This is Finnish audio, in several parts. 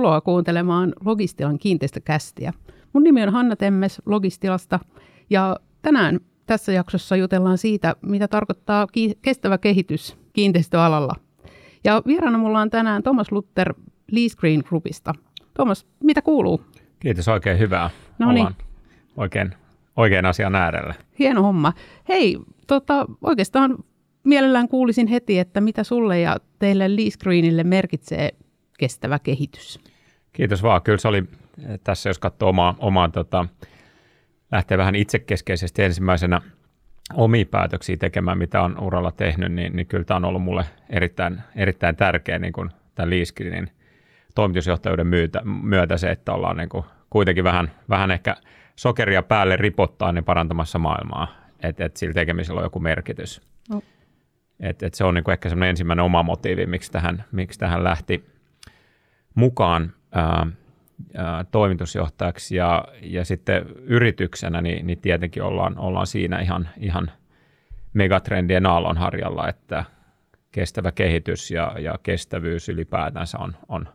Tervetuloa kuuntelemaan Logistilan kiinteistökästiä. Mun nimi on Hanna Temmes Logistilasta ja tänään tässä jaksossa jutellaan siitä, mitä tarkoittaa kestävä kehitys kiinteistöalalla. Ja vieraana mulla on tänään Thomas Luther Lee Screen Groupista. Thomas, mitä kuuluu? Kiitos, oikein hyvää. No niin. Oikein, oikein asian äärellä. Hieno homma. Hei, tota, oikeastaan mielellään kuulisin heti, että mitä sulle ja teille Lee Screenille merkitsee kestävä kehitys? Kiitos vaan. Kyllä se oli eh, tässä, jos katsoo omaa, omaa tota, lähtee vähän itsekeskeisesti ensimmäisenä omia päätöksiä tekemään, mitä on uralla tehnyt, niin, niin kyllä tämä on ollut mulle erittäin, erittäin tärkeä niin kuin tämän Liiskinin toimitusjohtajuuden myötä, myötä se, että ollaan niin kuin kuitenkin vähän, vähän ehkä sokeria päälle ripottaa niin parantamassa maailmaa, että et sillä tekemisellä on joku merkitys. No. Et, et se on niin kuin ehkä semmoinen ensimmäinen oma motiivi, miksi tähän, miksi tähän lähti mukaan ää, ää, toimitusjohtajaksi ja, ja sitten yrityksenä, niin, niin tietenkin ollaan, ollaan siinä ihan, ihan megatrendien aallonharjalla, että kestävä kehitys ja, ja kestävyys ylipäätänsä on, on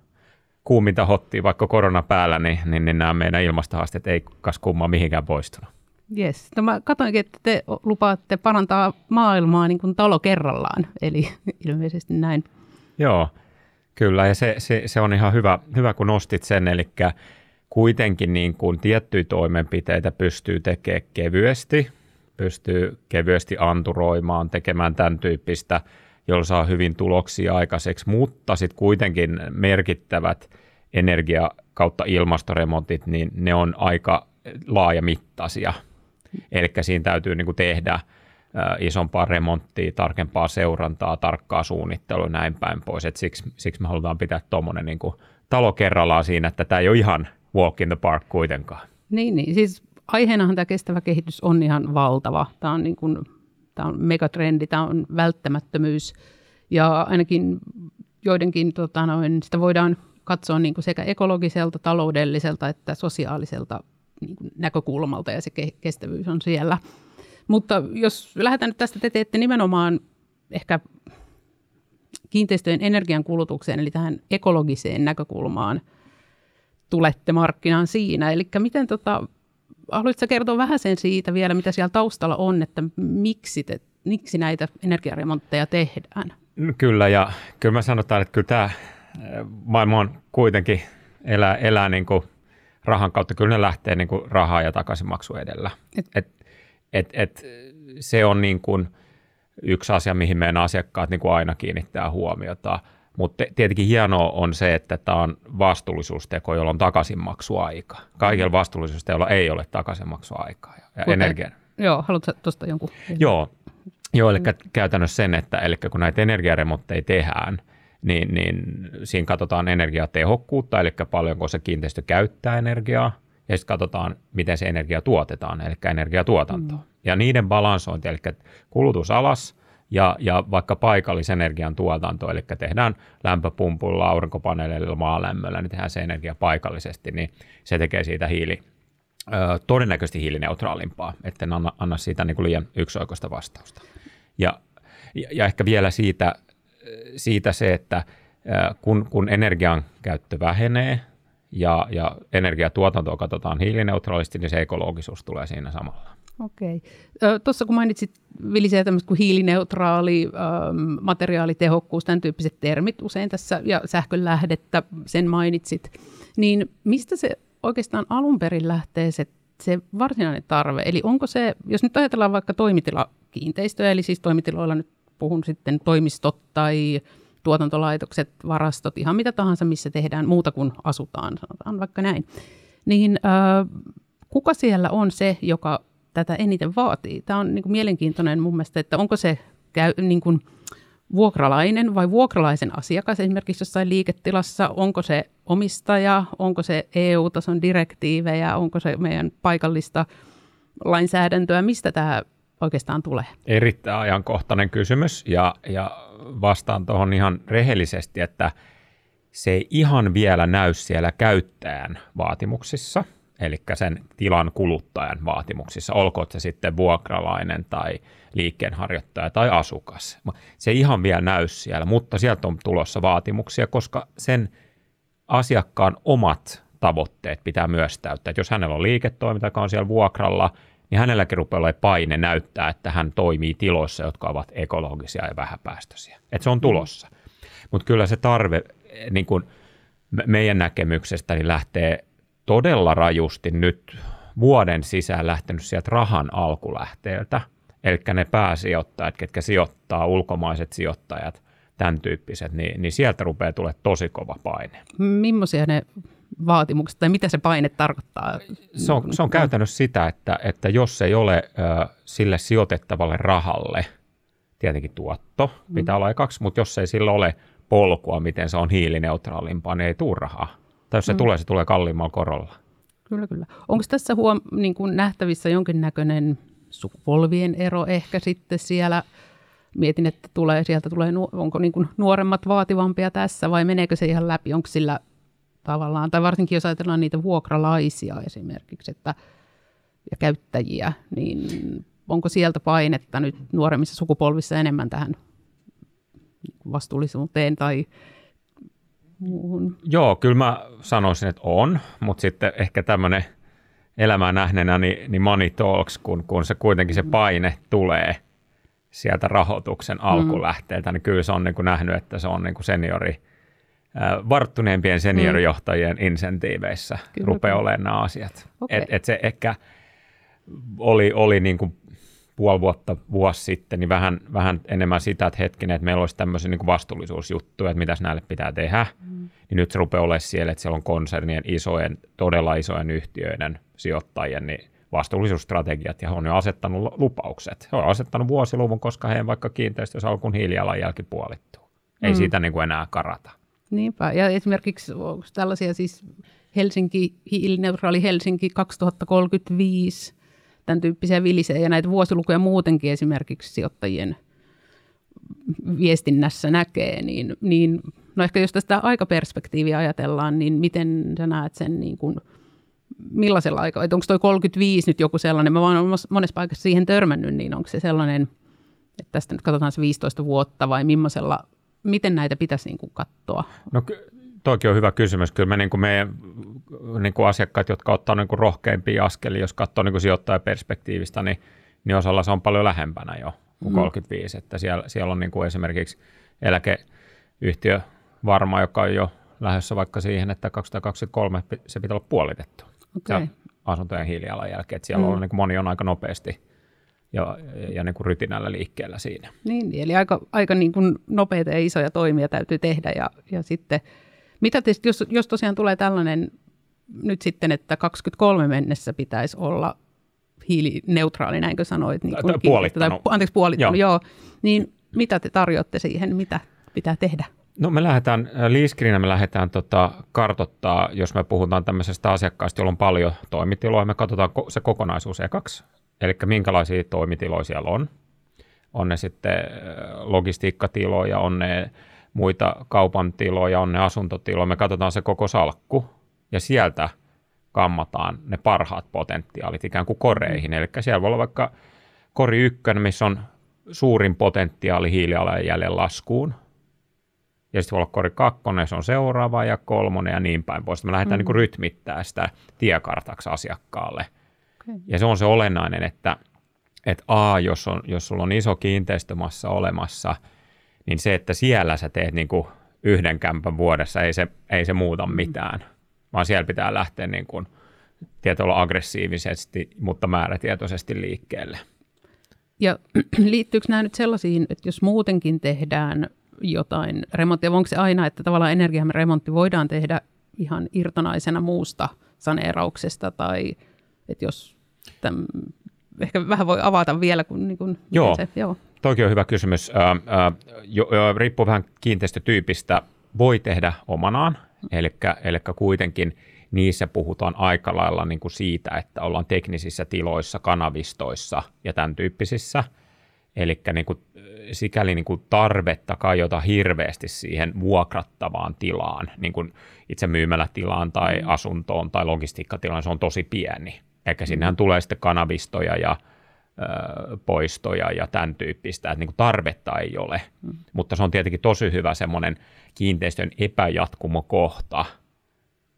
kuuminta hottia, vaikka korona päällä, niin, niin, niin nämä meidän ilmastohaasteet ei kas kummaa mihinkään poistunut. Yes. No mä katsoinkin, että te lupaatte parantaa maailmaa niin kuin talo kerrallaan, eli ilmeisesti näin. Joo, Kyllä, ja se, se, se on ihan hyvä, hyvä, kun nostit sen, eli kuitenkin niin kuin tiettyjä toimenpiteitä pystyy tekemään kevyesti, pystyy kevyesti anturoimaan, tekemään tämän tyyppistä, jolla saa hyvin tuloksia aikaiseksi, mutta sitten kuitenkin merkittävät energia- kautta ilmastoremontit, niin ne on aika laajamittaisia. Eli siinä täytyy niin kuin tehdä – isompaa remonttia, tarkempaa seurantaa, tarkkaa suunnittelua näin päin pois. Et siksi, siksi me halutaan pitää tuommoinen niin talo kerrallaan siinä, että tämä ei ole ihan walk in the park kuitenkaan. Niin, niin. siis aiheenahan tämä kestävä kehitys on ihan valtava. Tämä on, niin kuin, tämä on megatrendi, tämä on välttämättömyys ja ainakin joidenkin tota noin, sitä voidaan katsoa niin kuin sekä ekologiselta, taloudelliselta että sosiaaliselta niin kuin näkökulmalta ja se kestävyys on siellä – mutta jos lähdetään nyt tästä, te teette nimenomaan ehkä kiinteistöjen energiankulutukseen, eli tähän ekologiseen näkökulmaan tulette markkinaan siinä. Eli miten tota, haluaisitko kertoa vähän sen siitä vielä, mitä siellä taustalla on, että miksi, te, miksi näitä energiaremontteja tehdään? No kyllä, ja kyllä mä sanotaan, että kyllä tämä maailma on kuitenkin elää, elää niin kuin rahan kautta. Kyllä ne lähtee niin kuin rahaa ja takaisinmaksu edellä. Et, et et, et, se on niin kuin yksi asia, mihin meidän asiakkaat niin kuin aina kiinnittää huomiota. Mutta tietenkin hienoa on se, että tämä on vastuullisuusteko, jolla on takaisinmaksuaika. Kaikilla vastuullisuusteolla ei ole takaisinmaksuaikaa. Ja Kuten, energian. Joo, haluatko tuosta jonkun? Joo, joo eli käytännössä sen, että eli kun näitä energiaremontteja tehdään, niin, niin siinä katsotaan energiatehokkuutta, eli paljonko se kiinteistö käyttää energiaa, ja sitten katsotaan, miten se energia tuotetaan, eli energiatuotanto. Mm. Ja niiden balansointi, eli kulutus alas ja, ja vaikka paikallisenergian tuotanto, eli tehdään lämpöpumpulla, aurinkopaneeleilla, maalämmöllä, niin tehdään se energia paikallisesti, niin se tekee siitä hiili, ö, todennäköisesti hiilineutraalimpaa, etten anna, anna siitä niin kuin liian yksioikoista vastausta. Ja, ja, ja ehkä vielä siitä, siitä se, että kun, kun energian käyttö vähenee, ja, ja energiatuotantoa katsotaan hiilineutraalisti, niin se ekologisuus tulee siinä samalla. Okei. Tuossa kun mainitsit Vilisiä tämmöistä kuin hiilineutraali, ähm, materiaalitehokkuus, tämän tyyppiset termit usein tässä, ja sähkön lähdettä, sen mainitsit, niin mistä se oikeastaan alun perin lähtee se, se varsinainen tarve? Eli onko se, jos nyt ajatellaan vaikka toimitilakiinteistöjä, eli siis toimitiloilla nyt puhun sitten toimistot tai tuotantolaitokset, varastot, ihan mitä tahansa, missä tehdään muuta kuin asutaan, sanotaan vaikka näin. Niin äh, kuka siellä on se, joka tätä eniten vaatii? Tämä on niin kuin mielenkiintoinen mun mielestä, että onko se käy, niin kuin vuokralainen vai vuokralaisen asiakas esimerkiksi jossain liiketilassa, onko se omistaja, onko se EU-tason direktiivejä, onko se meidän paikallista lainsäädäntöä, mistä tämä oikeastaan tulee? Erittäin ajankohtainen kysymys ja, ja vastaan tuohon ihan rehellisesti, että se ei ihan vielä näy siellä käyttäjän vaatimuksissa, eli sen tilan kuluttajan vaatimuksissa, olkoon se sitten vuokralainen tai liikkeenharjoittaja tai asukas. Se ei ihan vielä näy siellä, mutta sieltä on tulossa vaatimuksia, koska sen asiakkaan omat tavoitteet pitää myös täyttää. Et jos hänellä on liiketoiminta, joka on siellä vuokralla, niin hänelläkin rupeaa olemaan paine näyttää, että hän toimii tiloissa, jotka ovat ekologisia ja vähäpäästöisiä. Et se on tulossa. Mutta kyllä se tarve niin kun meidän näkemyksestä niin lähtee todella rajusti nyt vuoden sisään lähtenyt sieltä rahan alkulähteeltä. Eli ne pääsijoittajat, ketkä sijoittaa, ulkomaiset sijoittajat, tämän tyyppiset, niin, niin sieltä rupeaa tulee tosi kova paine. Millaisia ne vaatimukset tai mitä se paine tarkoittaa? Se on, se on käytännössä sitä, että, että jos ei ole ö, sille sijoitettavalle rahalle, tietenkin tuotto pitää mm. olla kaksi, mutta jos ei sillä ole polkua, miten se on hiilineutraalimpaa, niin ei tule rahaa. Tai jos se mm. tulee, se tulee kalliimmalla korolla. Kyllä, kyllä. Onko tässä huom- niin kuin nähtävissä jonkinnäköinen sukupolvien ero ehkä sitten siellä? Mietin, että tulee, sieltä tulee, onko niin kuin nuoremmat vaativampia tässä vai meneekö se ihan läpi? Onko sillä tavallaan, tai varsinkin jos ajatellaan niitä vuokralaisia esimerkiksi, että, ja käyttäjiä, niin onko sieltä painetta nyt nuoremmissa sukupolvissa enemmän tähän vastuullisuuteen tai muuhun? Joo, kyllä mä sanoisin, että on, mutta sitten ehkä tämmöinen elämää nähneenä niin, niin money talks, kun, kun se kuitenkin se paine tulee sieltä rahoituksen mm. alkulähteeltä, mm. niin kyllä se on niin kuin nähnyt, että se on niin kuin seniori, varttuneempien seniorijohtajien mm. insentiiveissä kyllä, rupeaa olemaan nämä asiat. Okay. Et, et se ehkä oli, oli niin kuin puoli vuotta, vuosi sitten, niin vähän, vähän enemmän sitä, että hetkinen, että meillä olisi tämmöisiä niin vastuullisuusjuttuja, että mitäs näille pitää tehdä. Mm. Niin nyt se rupeaa olemaan siellä, että siellä on konsernien isojen, todella isojen yhtiöiden sijoittajien niin vastuullisuusstrategiat ja he on jo asettanut lupaukset. He on asettanut vuosiluvun, koska heidän vaikka kiinteistösalkun hiilijalanjälki puolittuu. Ei mm. siitä niin kuin enää karata. Niinpä. Ja esimerkiksi tällaisia siis Helsinki, hiilineutraali Helsinki 2035 tämän tyyppisiä vilisejä ja näitä vuosilukuja muutenkin esimerkiksi sijoittajien viestinnässä näkee, niin, niin no ehkä jos tästä aikaperspektiiviä ajatellaan, niin miten sä näet sen niin kuin, millaisella aikaa, että onko toi 35 nyt joku sellainen, mä oon monessa paikassa siihen törmännyt, niin onko se sellainen, että tästä nyt katsotaan se 15 vuotta vai millaisella, miten näitä pitäisi niin kuin katsoa? No toikin on hyvä kysymys. Kyllä me niin kuin meidän niin kuin asiakkaat, jotka ottaa niin kuin rohkeimpia askelia, jos katsoo niin kuin sijoittajaperspektiivistä, niin, niin osalla se on paljon lähempänä jo kuin mm. 35. Että siellä, siellä on niin kuin esimerkiksi eläkeyhtiö Varma, joka on jo lähdössä vaikka siihen, että 2023 se pitää olla puolitettu. Okay. asuntojen hiilijalanjälkeen. Että siellä mm. on niin kuin moni on aika nopeasti ja, ja, niin kuin rytinällä liikkeellä siinä. Niin, eli aika, aika niin kuin nopeita ja isoja toimia täytyy tehdä ja, ja sitten – mitä tietysti, jos, jos tosiaan tulee tällainen nyt sitten, että 23 mennessä pitäisi olla hiilineutraali, näinkö sanoit? Niin kuin puolittanut. Tai, anteeksi, puolittanut, joo. joo. Niin mitä te tarjoatte siihen, mitä pitää tehdä? No me lähdetään, äh, Liiskrinä me lähdetään tota, kartottaa, jos me puhutaan tämmöisestä asiakkaasta, jolla on paljon toimitiloja, me katsotaan se kokonaisuus ekaksi, eli minkälaisia toimitiloja siellä on. On ne sitten äh, logistiikkatiloja, on ne muita kaupan tiloja, on ne asuntotiloja, me katsotaan se koko salkku ja sieltä kammataan ne parhaat potentiaalit ikään kuin koreihin. Eli siellä voi olla vaikka kori ykkönen, missä on suurin potentiaali hiilijalanjäljen laskuun. Ja sitten voi olla kori kakkonen, se on seuraava ja kolmonen ja niin päin pois. Me lähdetään mm. niin rytmittää sitä tiekartaksi asiakkaalle. Okay. Ja se on se olennainen, että, että A, jos, on, jos sulla on iso kiinteistömassa olemassa – niin se, että siellä sä teet niin kuin yhden kämpän vuodessa, ei se, ei se muuta mm. mitään, vaan siellä pitää lähteä niin kuin tietoilla aggressiivisesti, mutta määrätietoisesti liikkeelle. Ja liittyykö nämä nyt sellaisiin, että jos muutenkin tehdään jotain remonttia, onko se aina, että tavallaan energiaremontti voidaan tehdä ihan irtonaisena muusta saneerauksesta, tai että jos täm, ehkä vähän voi avata vielä, kun niin kuin, joo. Se, joo. Toikin on hyvä kysymys. Jo, riippuu vähän kiinteistötyypistä. Voi tehdä omanaan, eli kuitenkin niissä puhutaan aika lailla niin kuin siitä, että ollaan teknisissä tiloissa, kanavistoissa ja tämän tyyppisissä. Eli niin kuin, sikäli niin kuin tarvetta kajota hirveästi siihen vuokrattavaan tilaan, niin kuin itse myymälätilaan tai mm. asuntoon tai logistiikkatilaan, se on tosi pieni. Eikä sinnehän mm. tulee sitten kanavistoja ja poistoja ja tämän tyyppistä, että niin kuin tarvetta ei ole. Mm. Mutta se on tietenkin tosi hyvä semmoinen kiinteistön epäjatkumo kohta,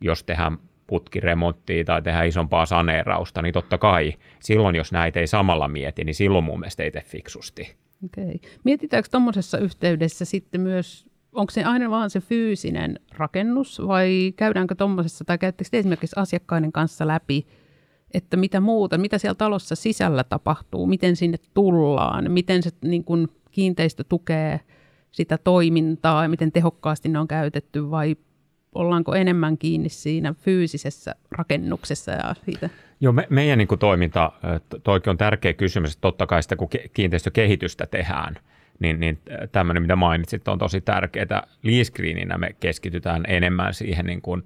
jos tehdään putkiremonttia tai tehdään isompaa saneerausta, niin totta kai silloin, jos näitä ei samalla mieti, niin silloin mun mielestä ei tee fiksusti. Okei. Mietitäänkö tuommoisessa yhteydessä sitten myös, onko se aina vaan se fyysinen rakennus vai käydäänkö tuommoisessa tai käyttekö esimerkiksi asiakkaiden kanssa läpi, että mitä muuta, mitä siellä talossa sisällä tapahtuu, miten sinne tullaan, miten se niin kuin, kiinteistö tukee sitä toimintaa ja miten tehokkaasti ne on käytetty vai ollaanko enemmän kiinni siinä fyysisessä rakennuksessa ja siitä? Joo, me, meidän niin kuin toiminta, toikin on tärkeä kysymys, että totta kai sitä kun kiinteistökehitystä tehdään, niin, niin tämmöinen, mitä mainitsit, on tosi tärkeää. Leascreeninä me keskitytään enemmän siihen niin kuin,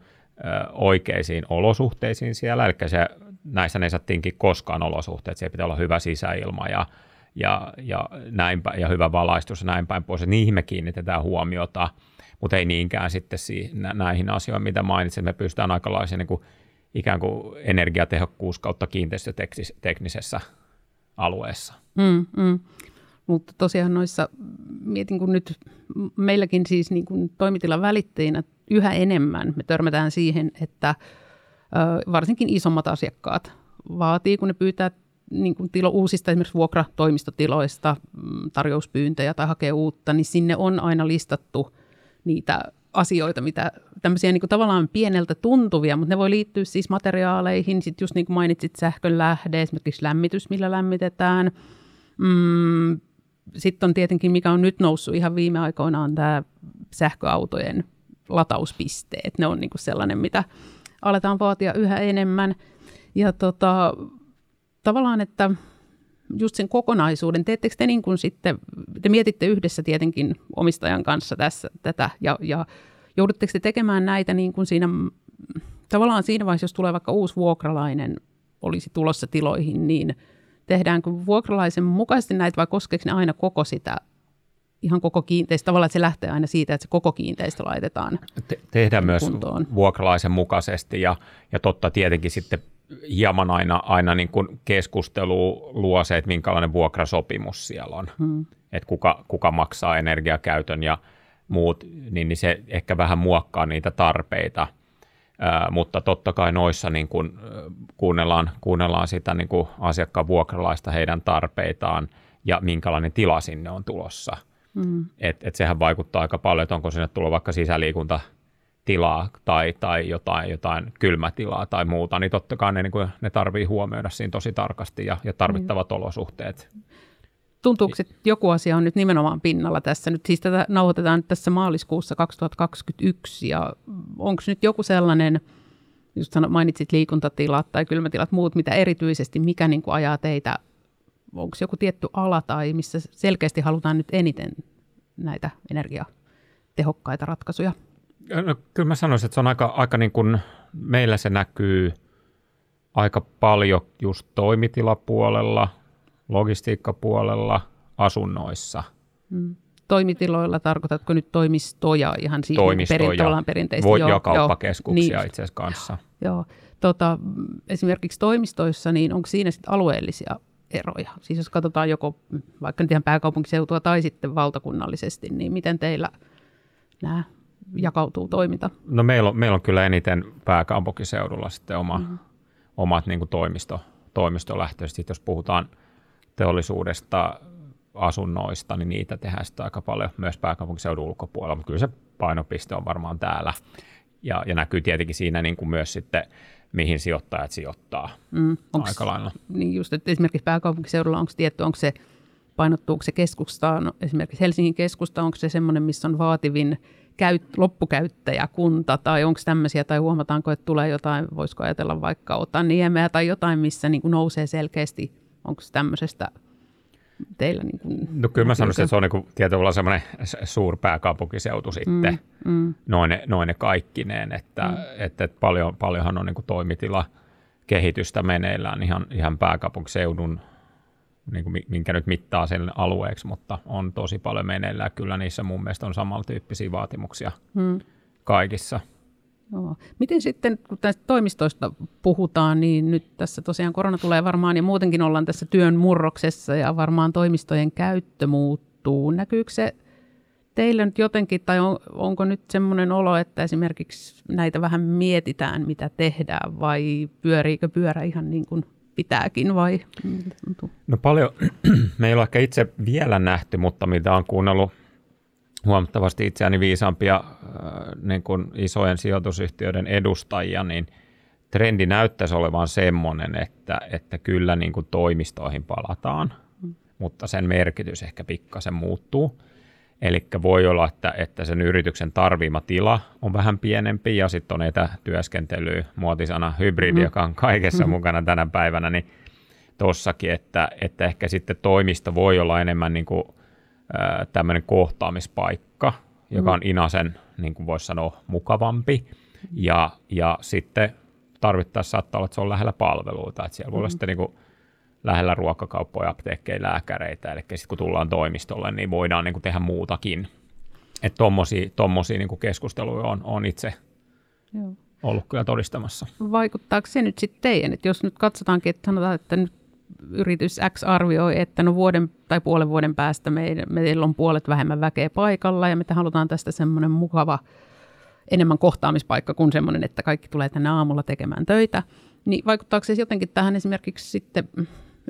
oikeisiin olosuhteisiin siellä, eli se, näissä ne sattiinkin koskaan olosuhteet, siellä pitää olla hyvä sisäilma ja, ja, ja, näin, ja hyvä valaistus ja näin päin pois, niihin me kiinnitetään huomiota – mutta ei niinkään sitten siihen, näihin asioihin, mitä mainitsin. Me pystytään aikalaisen niin ikään kuin energiatehokkuus kautta kiinteistöteknisessä alueessa. Mm, mm. Mutta tosiaan noissa, mietin kun nyt meilläkin siis niin kuin toimitilan välittäjinä yhä enemmän me törmätään siihen, että varsinkin isommat asiakkaat vaatii, kun ne pyytää niin kuin tilo, uusista esimerkiksi vuokratoimistotiloista mm, tarjouspyyntöjä tai hakee uutta, niin sinne on aina listattu niitä asioita, mitä tämmöisiä niin kuin tavallaan pieneltä tuntuvia, mutta ne voi liittyä siis materiaaleihin, sitten just niin kuin mainitsit sähkön lähde, esimerkiksi lämmitys, millä lämmitetään. Mm, sitten on tietenkin, mikä on nyt noussut ihan viime aikoina, on tämä sähköautojen latauspisteet. Ne on niin kuin sellainen, mitä aletaan vaatia yhä enemmän. Ja tota, tavallaan, että just sen kokonaisuuden, teettekö te niin kuin sitten, te mietitte yhdessä tietenkin omistajan kanssa tässä tätä, ja, ja joudutteko te tekemään näitä niin kuin siinä, tavallaan siinä vaiheessa, jos tulee vaikka uusi vuokralainen, olisi tulossa tiloihin, niin tehdäänkö vuokralaisen mukaisesti näitä vai koskeeko ne aina koko sitä ihan koko kiinteistö, tavallaan että se lähtee aina siitä, että se koko kiinteistö laitetaan Te- Tehdään kuntoon. myös vuokralaisen mukaisesti ja, ja totta tietenkin sitten hieman aina, aina niin kuin keskustelu luo se, että minkälainen vuokrasopimus siellä on, hmm. että kuka, kuka maksaa energiakäytön ja muut, niin, niin se ehkä vähän muokkaa niitä tarpeita. Ää, mutta totta kai noissa niin kuin, kuunnellaan, kuunnellaan sitä niin kuin asiakkaan vuokralaista heidän tarpeitaan ja minkälainen tila sinne on tulossa. Mm. Et, et sehän vaikuttaa aika paljon, että onko sinne tullut vaikka sisäliikunta tilaa tai, tai jotain, jotain kylmätilaa tai muuta, niin totta kai ne, niin kuin, ne tarvii huomioida siinä tosi tarkasti ja, ja tarvittavat mm. olosuhteet. Tuntuuko, että joku asia on nyt nimenomaan pinnalla tässä? Nyt siis tätä nauhoitetaan nyt tässä maaliskuussa 2021 ja onko nyt joku sellainen, just mainitsit liikuntatilat tai kylmätilat, muut, mitä erityisesti, mikä niin kuin ajaa teitä, onko joku tietty ala tai missä selkeästi halutaan nyt eniten näitä energiatehokkaita ratkaisuja? No, kyllä mä sanoisin, että se on aika, aika niin kuin, meillä se näkyy aika paljon just toimitilapuolella, logistiikkapuolella, asunnoissa. Hmm. Toimitiloilla tarkoitatko nyt toimistoja ihan siihen toimistoja. perinteisesti? Voi, joo, ja kauppakeskuksia niin, itse asiassa kanssa. Joo. Tota, esimerkiksi toimistoissa, niin onko siinä sitten alueellisia eroja? Siis jos katsotaan joko vaikka nyt ihan pääkaupunkiseutua tai sitten valtakunnallisesti, niin miten teillä nämä jakautuu toiminta? No meillä on, meillä on kyllä eniten pääkaupunkiseudulla sitten oma, mm-hmm. omat niin kuin toimisto, toimistolähtöiset. Jos puhutaan teollisuudesta, asunnoista, niin niitä tehdään sitten aika paljon myös pääkaupunkiseudun ulkopuolella, mutta kyllä se painopiste on varmaan täällä. Ja, ja näkyy tietenkin siinä niin kuin myös sitten, mihin sijoittajat sijoittaa mm, onks, aika lailla. Niin just, että esimerkiksi pääkaupunkiseudulla onko tietty, onko se, painottuuko se keskustaan, esimerkiksi Helsingin keskusta, onko se semmoinen, missä on vaativin käyt, loppukäyttäjäkunta tai onko tämmöisiä tai huomataanko, että tulee jotain, voisiko ajatella vaikka Otaniemeä tai jotain, missä niin kuin nousee selkeästi, onko tämmöisestä teillä? Niin kuin, no kyllä mä sanoisin, että se on niin tietyllä semmoinen suurpääkaupunkiseutu sitten, mm, mm. Noin, noin ne kaikkineen, että, mm. että, että paljon, paljonhan on niin kuin toimitila kehitystä meneillään ihan, ihan pääkaupunkiseudun niin kuin minkä nyt mittaa sen alueeksi, mutta on tosi paljon meneillään. Kyllä niissä mun mielestä on samantyyppisiä vaatimuksia hmm. kaikissa. Joo. Miten sitten, kun tästä toimistoista puhutaan, niin nyt tässä tosiaan korona tulee varmaan ja muutenkin ollaan tässä työn murroksessa ja varmaan toimistojen käyttö muuttuu. Näkyykö se teille nyt jotenkin, tai on, onko nyt semmoinen olo, että esimerkiksi näitä vähän mietitään, mitä tehdään, vai pyöriikö pyörä ihan niin kuin pitääkin, vai No paljon, me ei ole ehkä itse vielä nähty, mutta mitä on kuunnellut huomattavasti itseäni viisaampia äh, niin kuin isojen sijoitusyhtiöiden edustajia, niin trendi näyttäisi olevan semmoinen, että, että kyllä niin kuin toimistoihin palataan, mm. mutta sen merkitys ehkä pikkasen muuttuu. Eli voi olla, että, että sen yrityksen tarvima tila on vähän pienempi ja sitten on etätyöskentely, muotisana hybridi, mm. joka on kaikessa mm. mukana tänä päivänä, niin tossakin, että, että ehkä sitten toimisto voi olla enemmän niin kuin, tämmöinen kohtaamispaikka, joka mm. on Inasen, niin kuin voisi sanoa, mukavampi. Ja, ja sitten tarvittaessa saattaa olla, että se on lähellä palveluita, että siellä voi olla mm. sitten niin kuin, lähellä ruokakauppoja, apteekkeja, lääkäreitä, eli sitten kun tullaan toimistolle, niin voidaan niin kuin tehdä muutakin. Että tuommoisia tommosia niin keskusteluja on, on itse Joo. ollut kyllä todistamassa. Vaikuttaako se nyt sitten teidän, että jos nyt katsotaankin, että sanotaan, että nyt yritys X arvioi, että no vuoden tai puolen vuoden päästä meillä, meillä on puolet vähemmän väkeä paikalla ja me halutaan tästä semmoinen mukava enemmän kohtaamispaikka kuin semmoinen, että kaikki tulee tänne aamulla tekemään töitä. Niin vaikuttaako se jotenkin tähän esimerkiksi sitten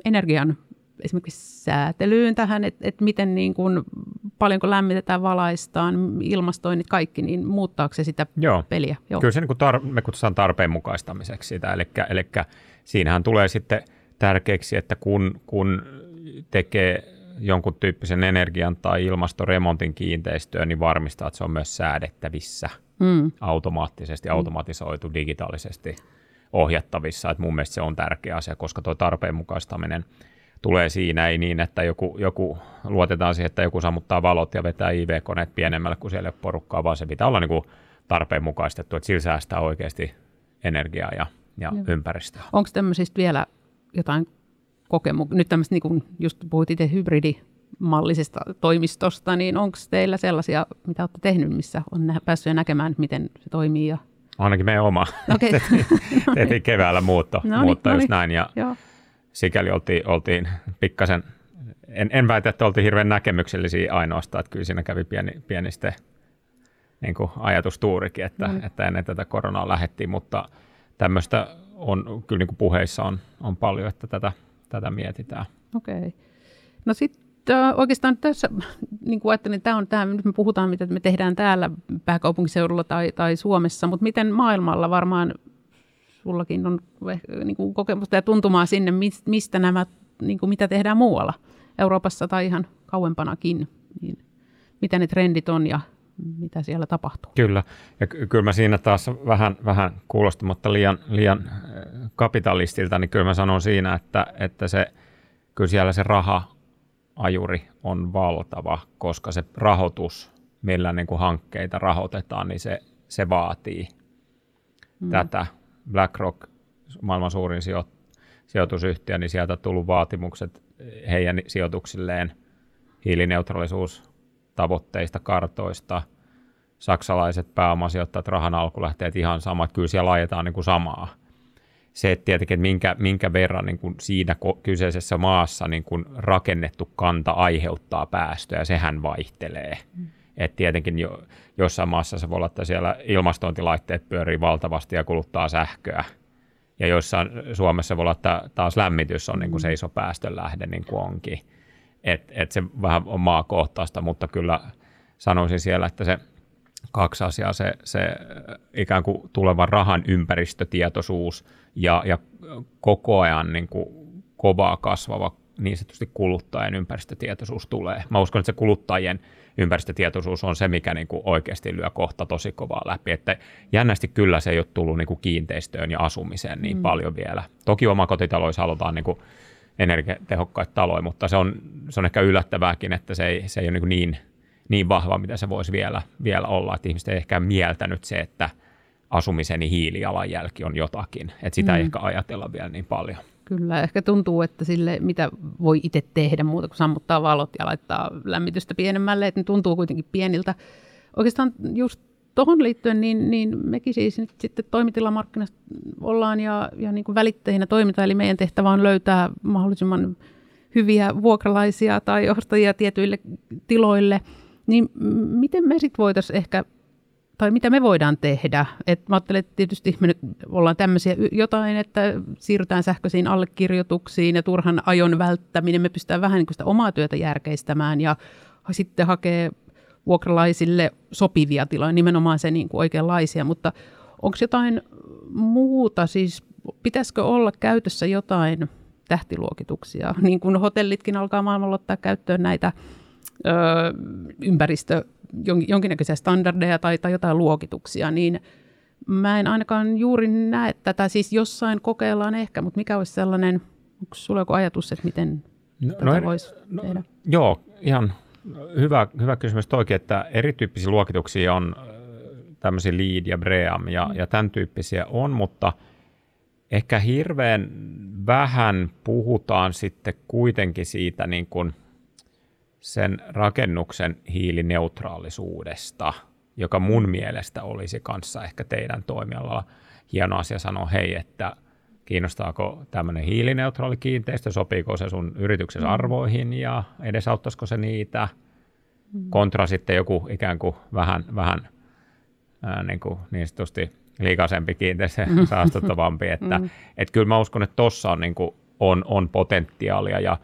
energian esimerkiksi säätelyyn tähän, että, että miten niin kuin, paljonko lämmitetään, valaistaan, ilmastoinnit, kaikki, niin muuttaako se sitä Joo. peliä? Joo. Kyllä se niin kuin tar- me kutsutaan tarpeen mukaistamiseksi sitä, eli, eli siinähän tulee sitten tärkeäksi, että kun, kun tekee jonkun tyyppisen energian tai ilmastoremontin kiinteistöön, niin varmistaa, että se on myös säädettävissä mm. automaattisesti, automatisoitu, digitaalisesti ohjattavissa. Että mun mielestä se on tärkeä asia, koska tuo tarpeen mukaistaminen tulee siinä, ei niin, että joku, joku luotetaan siihen, että joku sammuttaa valot ja vetää IV-koneet pienemmälle kuin siellä porukkaa, vaan se pitää olla niin kuin tarpeen mukaistettu, että sillä säästää oikeasti energiaa ja, ja ympäristöä. Onko tämmöisistä vielä jotain kokemuksia, nyt tämmöistä, niin kuin just puhuit itse hybridimallisesta toimistosta, niin onko teillä sellaisia, mitä olette tehnyt, missä on päässyt näkemään, miten se toimii ja Ainakin meidän oma. Okay. tehtiin, keväällä muutto, no niin, muutto no just niin. näin. Ja Joo. sikäli oltiin, oltiin pikkasen, en, en väitä, että oltiin hirveän näkemyksellisiä ainoastaan, että kyllä siinä kävi pieni, pienistä niin kuin ajatustuurikin, että, mm. että ennen tätä koronaa lähettiin, mutta tämmöistä on kyllä niin kuin puheissa on, on paljon, että tätä, tätä mietitään. Okei. Okay. No sitten oikeastaan tässä, niin kuin ajattelin, tämä on tämä, nyt me puhutaan, mitä me tehdään täällä pääkaupunkiseudulla tai, tai Suomessa, mutta miten maailmalla varmaan sullakin on niin kuin kokemusta ja tuntumaa sinne, mistä nämä, niin kuin mitä tehdään muualla, Euroopassa tai ihan kauempanakin, niin mitä ne trendit on ja mitä siellä tapahtuu. Kyllä, ja ky- kyllä mä siinä taas vähän, vähän kuulostamatta liian, liian kapitalistilta, niin kyllä mä sanon siinä, että, että se, kyllä siellä se raha ajuri on valtava, koska se rahoitus, millä niin kuin hankkeita rahoitetaan, niin se, se vaatii mm. tätä. BlackRock, maailman suurin sijo, sijoitusyhtiö, niin sieltä tullut vaatimukset heidän sijoituksilleen hiilineutraalisuustavoitteista, kartoista. Saksalaiset pääomasijoittajat, rahan alkulähteet ihan samat, kyllä siellä laitetaan niin kuin samaa se, että tietenkin, että minkä, minkä verran niin kuin siinä kyseisessä maassa niin kuin rakennettu kanta aiheuttaa päästöjä, sehän vaihtelee. Mm. Et tietenkin jo, jossain maassa se voi olla, että siellä ilmastointilaitteet pyörii valtavasti ja kuluttaa sähköä. Ja jossain Suomessa voi olla, että taas lämmitys on niin kuin mm. se iso päästön lähde, niin kuin onkin. Et, et se vähän on maakohtaista, mutta kyllä sanoisin siellä, että se kaksi asiaa, se, se ikään kuin tulevan rahan ympäristötietoisuus – ja, ja koko ajan niin kuin kovaa kasvava niin sanotusti kuluttajien ympäristötietoisuus tulee. Mä uskon, että se kuluttajien ympäristötietoisuus on se, mikä niin kuin oikeasti lyö kohta tosi kovaa läpi. Että jännästi kyllä se ei ole tullut niin kuin kiinteistöön ja asumiseen niin mm. paljon vielä. Toki omakotitaloissa halutaan niin kuin energiatehokkaita taloja, mutta se on, se on ehkä yllättävääkin, että se ei, se ei ole niin, niin, niin vahva, mitä se voisi vielä, vielä olla. Että ihmiset ei ehkä mieltänyt se, että – asumiseni hiilijalanjälki on jotakin. Että sitä mm. ei ehkä ajatella vielä niin paljon. Kyllä, ehkä tuntuu, että sille, mitä voi itse tehdä muuta kuin sammuttaa valot ja laittaa lämmitystä pienemmälle, että ne tuntuu kuitenkin pieniltä. Oikeastaan just tuohon liittyen, niin, niin mekin siis nyt sitten toimitilamarkkinassa ollaan ja, ja niin kuin välittäjinä toiminta, eli meidän tehtävä on löytää mahdollisimman hyviä vuokralaisia tai ostajia tietyille tiloille – Niin miten me sitten voitaisiin ehkä, tai mitä me voidaan tehdä? Et mä ajattelen, että tietysti me nyt ollaan tämmöisiä jotain, että siirrytään sähköisiin allekirjoituksiin ja turhan ajon välttäminen. Me pystytään vähän niin kuin sitä omaa työtä järkeistämään ja sitten hakee vuokralaisille sopivia tiloja, nimenomaan se niin kuin oikeanlaisia, mutta onko jotain muuta, siis pitäisikö olla käytössä jotain tähtiluokituksia, niin kuin hotellitkin alkaa maailmalla ottaa käyttöön näitä ö, ympäristö, jonkinnäköisiä standardeja tai, tai jotain luokituksia, niin mä en ainakaan juuri näe tätä, siis jossain kokeillaan ehkä, mutta mikä olisi sellainen, onko sulla joku ajatus, että miten no, tätä no, voisi no, tehdä? Joo, ihan hyvä, hyvä kysymys toikin, että erityyppisiä luokituksia on tämmöisiä LEED ja BREAM ja, mm. ja tämän tyyppisiä on, mutta ehkä hirveän vähän puhutaan sitten kuitenkin siitä niin kuin sen rakennuksen hiilineutraalisuudesta, joka mun mielestä olisi kanssa ehkä teidän toimialalla hieno asia sanoa, hei, että kiinnostaako tämmöinen hiilineutraali kiinteistö, sopiiko se sun yrityksen mm. arvoihin ja edesauttaisiko se niitä, mm. kontra sitten joku ikään kuin vähän, vähän ää, niin, kuin niin sanotusti liikaisempi kiinteistö, saastuttavampi, että mm. et kyllä mä uskon, että tuossa on, niin kuin, on, on potentiaalia ja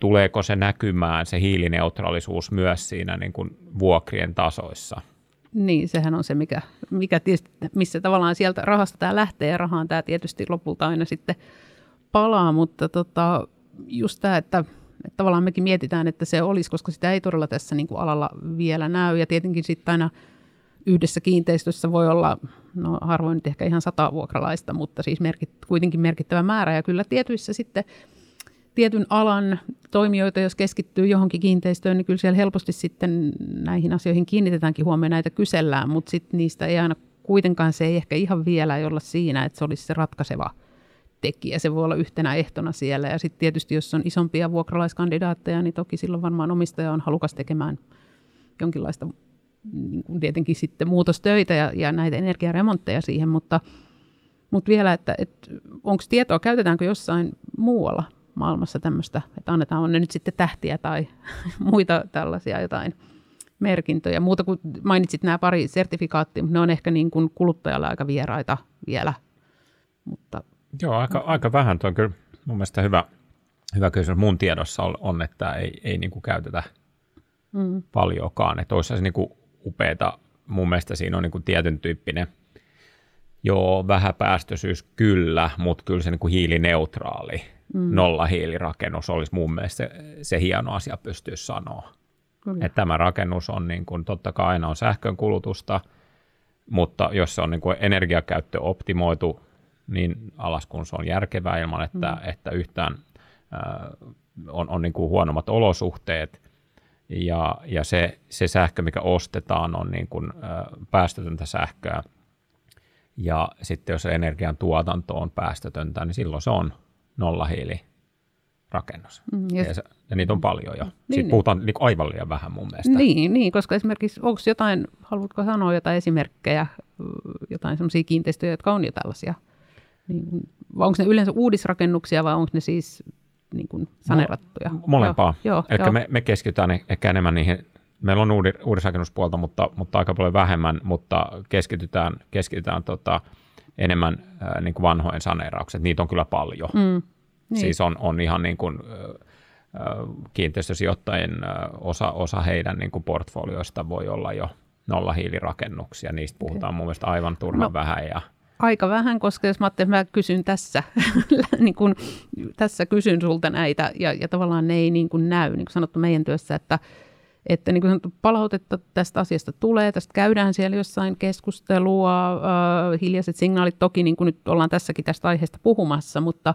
tuleeko se näkymään se hiilineutraalisuus myös siinä niin kuin vuokrien tasoissa – niin, sehän on se, mikä, mikä tietysti, missä tavallaan sieltä rahasta tämä lähtee ja rahaan tämä tietysti lopulta aina sitten palaa, mutta tota, just tämä, että, että tavallaan mekin mietitään, että se olisi, koska sitä ei todella tässä niin kuin alalla vielä näy. Ja tietenkin sitten aina yhdessä kiinteistössä voi olla, no harvoin nyt ehkä ihan sata vuokralaista, mutta siis merkit, kuitenkin merkittävä määrä. Ja kyllä tietyissä sitten tietyn alan toimijoita, jos keskittyy johonkin kiinteistöön, niin kyllä siellä helposti sitten näihin asioihin kiinnitetäänkin huomioon, näitä kysellään, mutta sitten niistä ei aina kuitenkaan se ei ehkä ihan vielä olla siinä, että se olisi se ratkaiseva tekijä. Se voi olla yhtenä ehtona siellä. Ja sitten tietysti, jos on isompia vuokralaiskandidaatteja, niin toki silloin varmaan omistaja on halukas tekemään jonkinlaista niin kuin tietenkin sitten muutostöitä ja, ja näitä energiaremontteja siihen, mutta, mutta vielä, että, että onko tietoa, käytetäänkö jossain muualla maailmassa tämmöistä, että annetaan on ne nyt sitten tähtiä tai muita tällaisia jotain merkintöjä. Muuta kuin mainitsit nämä pari sertifikaattia, mutta ne on ehkä niin kuin kuluttajalle aika vieraita vielä. Mutta, Joo, aika, aika vähän. Tuo on kyllä mun mielestä hyvä, hyvä kysymys. Mun tiedossa on, on että ei, ei niin kuin käytetä mm. paljonkaan. Että olisi se niin kuin upeata. Mun mielestä siinä on niin kuin tietyn tyyppinen – Joo, vähäpäästöisyys kyllä, mutta kyllä se niin kuin hiilineutraali mm. nollahiilirakennus olisi mun mielestä se, se hieno asia pystyä sanoa. Kyllä. Että tämä rakennus on niin kuin, totta kai aina on sähkön kulutusta, mutta jos se on niin kuin energiakäyttö optimoitu niin alas kun se on järkevää ilman, että, mm. että yhtään äh, on, on niin kuin huonommat olosuhteet, ja, ja se, se sähkö, mikä ostetaan, on niin kuin, äh, päästötöntä sähköä, ja sitten jos energian tuotanto on päästötöntä, niin silloin se on nollahiilirakennus. Mm, ja, ja, se, ja niitä on paljon jo. Niin, Siitä niin. puhutaan niin aivan liian vähän mun mielestä. Niin, niin koska esimerkiksi onko jotain, haluatko sanoa jotain esimerkkejä, jotain sellaisia kiinteistöjä, jotka on jo tällaisia? Niin, onko ne yleensä uudisrakennuksia vai onko ne siis niin kuin sanerattuja? No, molempaa. Joo, Eli me, me keskitytään ehkä enemmän niihin meillä on uudi, uudisrakennuspuolta, mutta, mutta aika paljon vähemmän, mutta keskitytään, keskitytään tota, enemmän ää, niin kuin vanhojen saneeraukset. Niitä on kyllä paljon. Mm, niin. Siis on, on ihan niin kuin, ää, kiinteistösijoittajien ää, osa, osa heidän niin kuin portfolioista voi olla jo nollahiilirakennuksia. Niistä puhutaan okay. mun mielestä aivan turhan no. vähän ja aika vähän, koska jos mä että mä kysyn tässä, niin kun, tässä kysyn sulta näitä, ja, ja tavallaan ne ei niin kuin näy, niin kuin sanottu meidän työssä, että että niin kuin sanottu, palautetta tästä asiasta tulee, tästä käydään siellä jossain keskustelua, äh, hiljaiset signaalit toki, niin kuin nyt ollaan tässäkin tästä aiheesta puhumassa, mutta,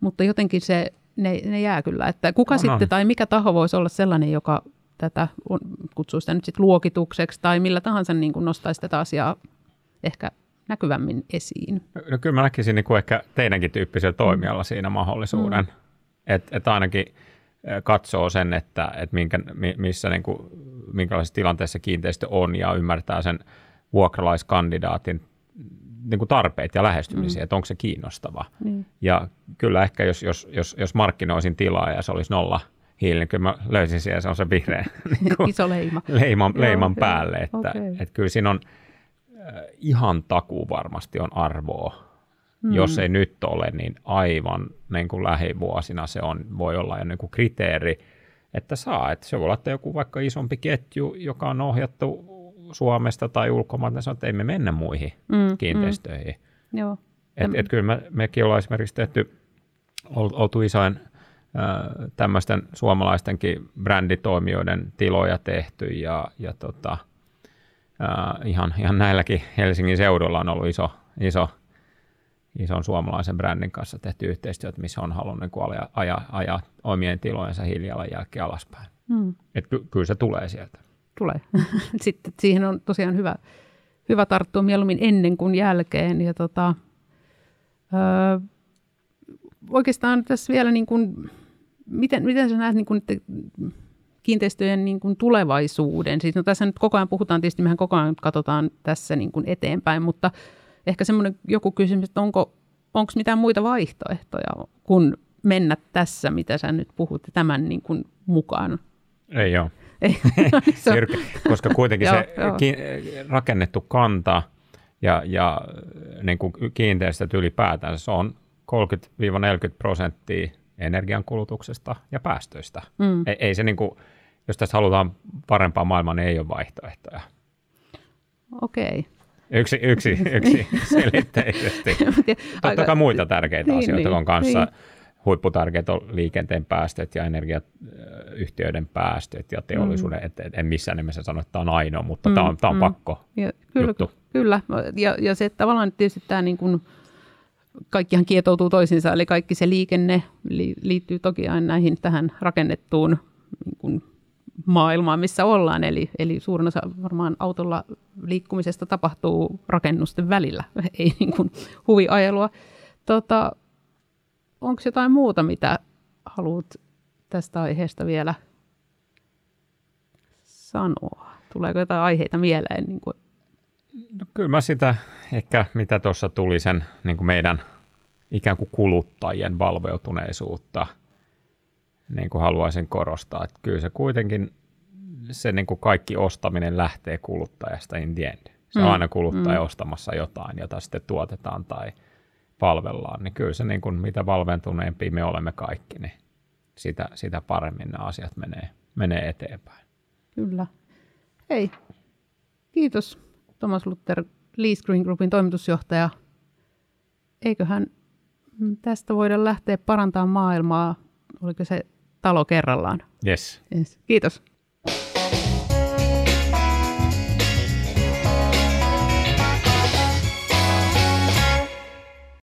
mutta jotenkin se, ne, ne jää kyllä, että kuka no, sitten no. tai mikä taho voisi olla sellainen, joka tätä kutsuu sitä nyt sitten luokitukseksi tai millä tahansa niin kuin nostaisi tätä asiaa ehkä näkyvämmin esiin. No kyllä mä näkisin niin kuin ehkä teidänkin tyyppisellä toimijalla siinä mahdollisuuden, mm. että et ainakin – katsoo sen, että, että minkä, missä niin kuin, minkälaisessa tilanteessa kiinteistö on ja ymmärtää sen vuokralaiskandidaatin niin kuin tarpeet ja lähestymisiä, mm. että onko se kiinnostava. Mm. Ja kyllä ehkä jos, jos, jos, jos markkinoisin tilaa ja se olisi nolla hiilinen. Kyllä mä löysin siellä, se on se vihreä niin kuin Iso leima. leiman, Joo, leiman joo. päälle. Että, Okei. että kyllä siinä on äh, ihan takuu varmasti on arvoa. Mm. Jos ei nyt ole, niin aivan niin kuin lähivuosina se on, voi olla jo niin kuin kriteeri, että saa. Että se voi olla, että joku vaikka isompi ketju, joka on ohjattu Suomesta tai ulkomailta, niin sanoo, että ei me mennä muihin Mm, kiinteistöihin. Mm, joo. Et, et kyllä me, mekin ollaan esimerkiksi tehty, ol- oltu isoin tämmöisten suomalaistenkin bränditoimijoiden tiloja tehty ja, ja tota, ää, ihan, ihan näilläkin Helsingin seudulla on ollut iso, iso, ison suomalaisen brändin kanssa tehty yhteistyötä, missä on halunnut niin ajaa, ajaa, ajaa omien tilojensa hiilijalanjälkeen alaspäin. Mm, Et ky- kyllä se tulee sieltä. tulee. Sitten siihen on tosiaan hyvä, hyvä tarttua mieluummin ennen kuin jälkeen. Ja tota, öö, oikeastaan tässä vielä, niin kuin, miten, miten sä näet niin kuin, että kiinteistöjen niin kuin tulevaisuuden? Siis, no, tässä nyt koko ajan puhutaan, tietysti mehän koko ajan katsotaan tässä niin kuin eteenpäin, mutta ehkä semmoinen joku kysymys, että onko onko mitään muita vaihtoehtoja kuin mennä tässä, mitä sä nyt puhut, tämän niin kuin mukaan? Ei ole. Ei, se on- Jyrkä, koska kuitenkin Joo, se joo. ki- rakennettu kanta ja, ja niin kuin kiinteistöt ylipäätään, se on 30-40 prosenttia energiankulutuksesta ja päästöistä. Mm. Ei, ei se niin kuin, jos tässä halutaan parempaa maailmaa, niin ei ole vaihtoehtoja. Okei. Yksi, yksi, yksi selitteisesti. Totta kai muita tärkeitä Niin, asioita niin, on kanssa. niin. Huipputärkeät on liikenteen päästöt ja energiayhtiöiden päästöt ja teollisuuden. Mm. Et, et, en missään nimessä sano, että tämä on ainoa, mutta mm, tämä on, tämä on mm. pakko. Ja, kyllä, juttu. kyllä. Ja, ja se tavallaan tietysti tämä niin kuin, kaikkihan kietoutuu toisiinsa, eli kaikki se liikenne li, liittyy toki aina näihin tähän rakennettuun niin kuin maailmaan, missä ollaan. Eli, eli suurin osa varmaan autolla liikkumisesta tapahtuu rakennusten välillä, ei niin kuin huviajelua. Tota, Onko jotain muuta, mitä haluat tästä aiheesta vielä sanoa? Tuleeko jotain aiheita mieleen? Niin kuin, No, kyllä mä sitä ehkä, mitä tuossa tuli sen niin kuin meidän ikään kuin kuluttajien valveutuneisuutta, niin kuin haluaisin korostaa. Että kyllä se kuitenkin, se niin kuin kaikki ostaminen lähtee kuluttajasta in the end. Se on Mm, aina kuluttaja mm. ostamassa jotain, jota sitten tuotetaan tai palvellaan. Niin kyllä se, niin kuin, mitä valventuneempia me olemme kaikki, niin sitä, sitä paremmin nämä asiat menee, menee eteenpäin. Kyllä. Hei, kiitos Thomas Luther, Lee Green Groupin toimitusjohtaja. Eiköhän tästä voida lähteä parantamaan maailmaa, oliko se talo kerrallaan? Yes. Yes. Kiitos.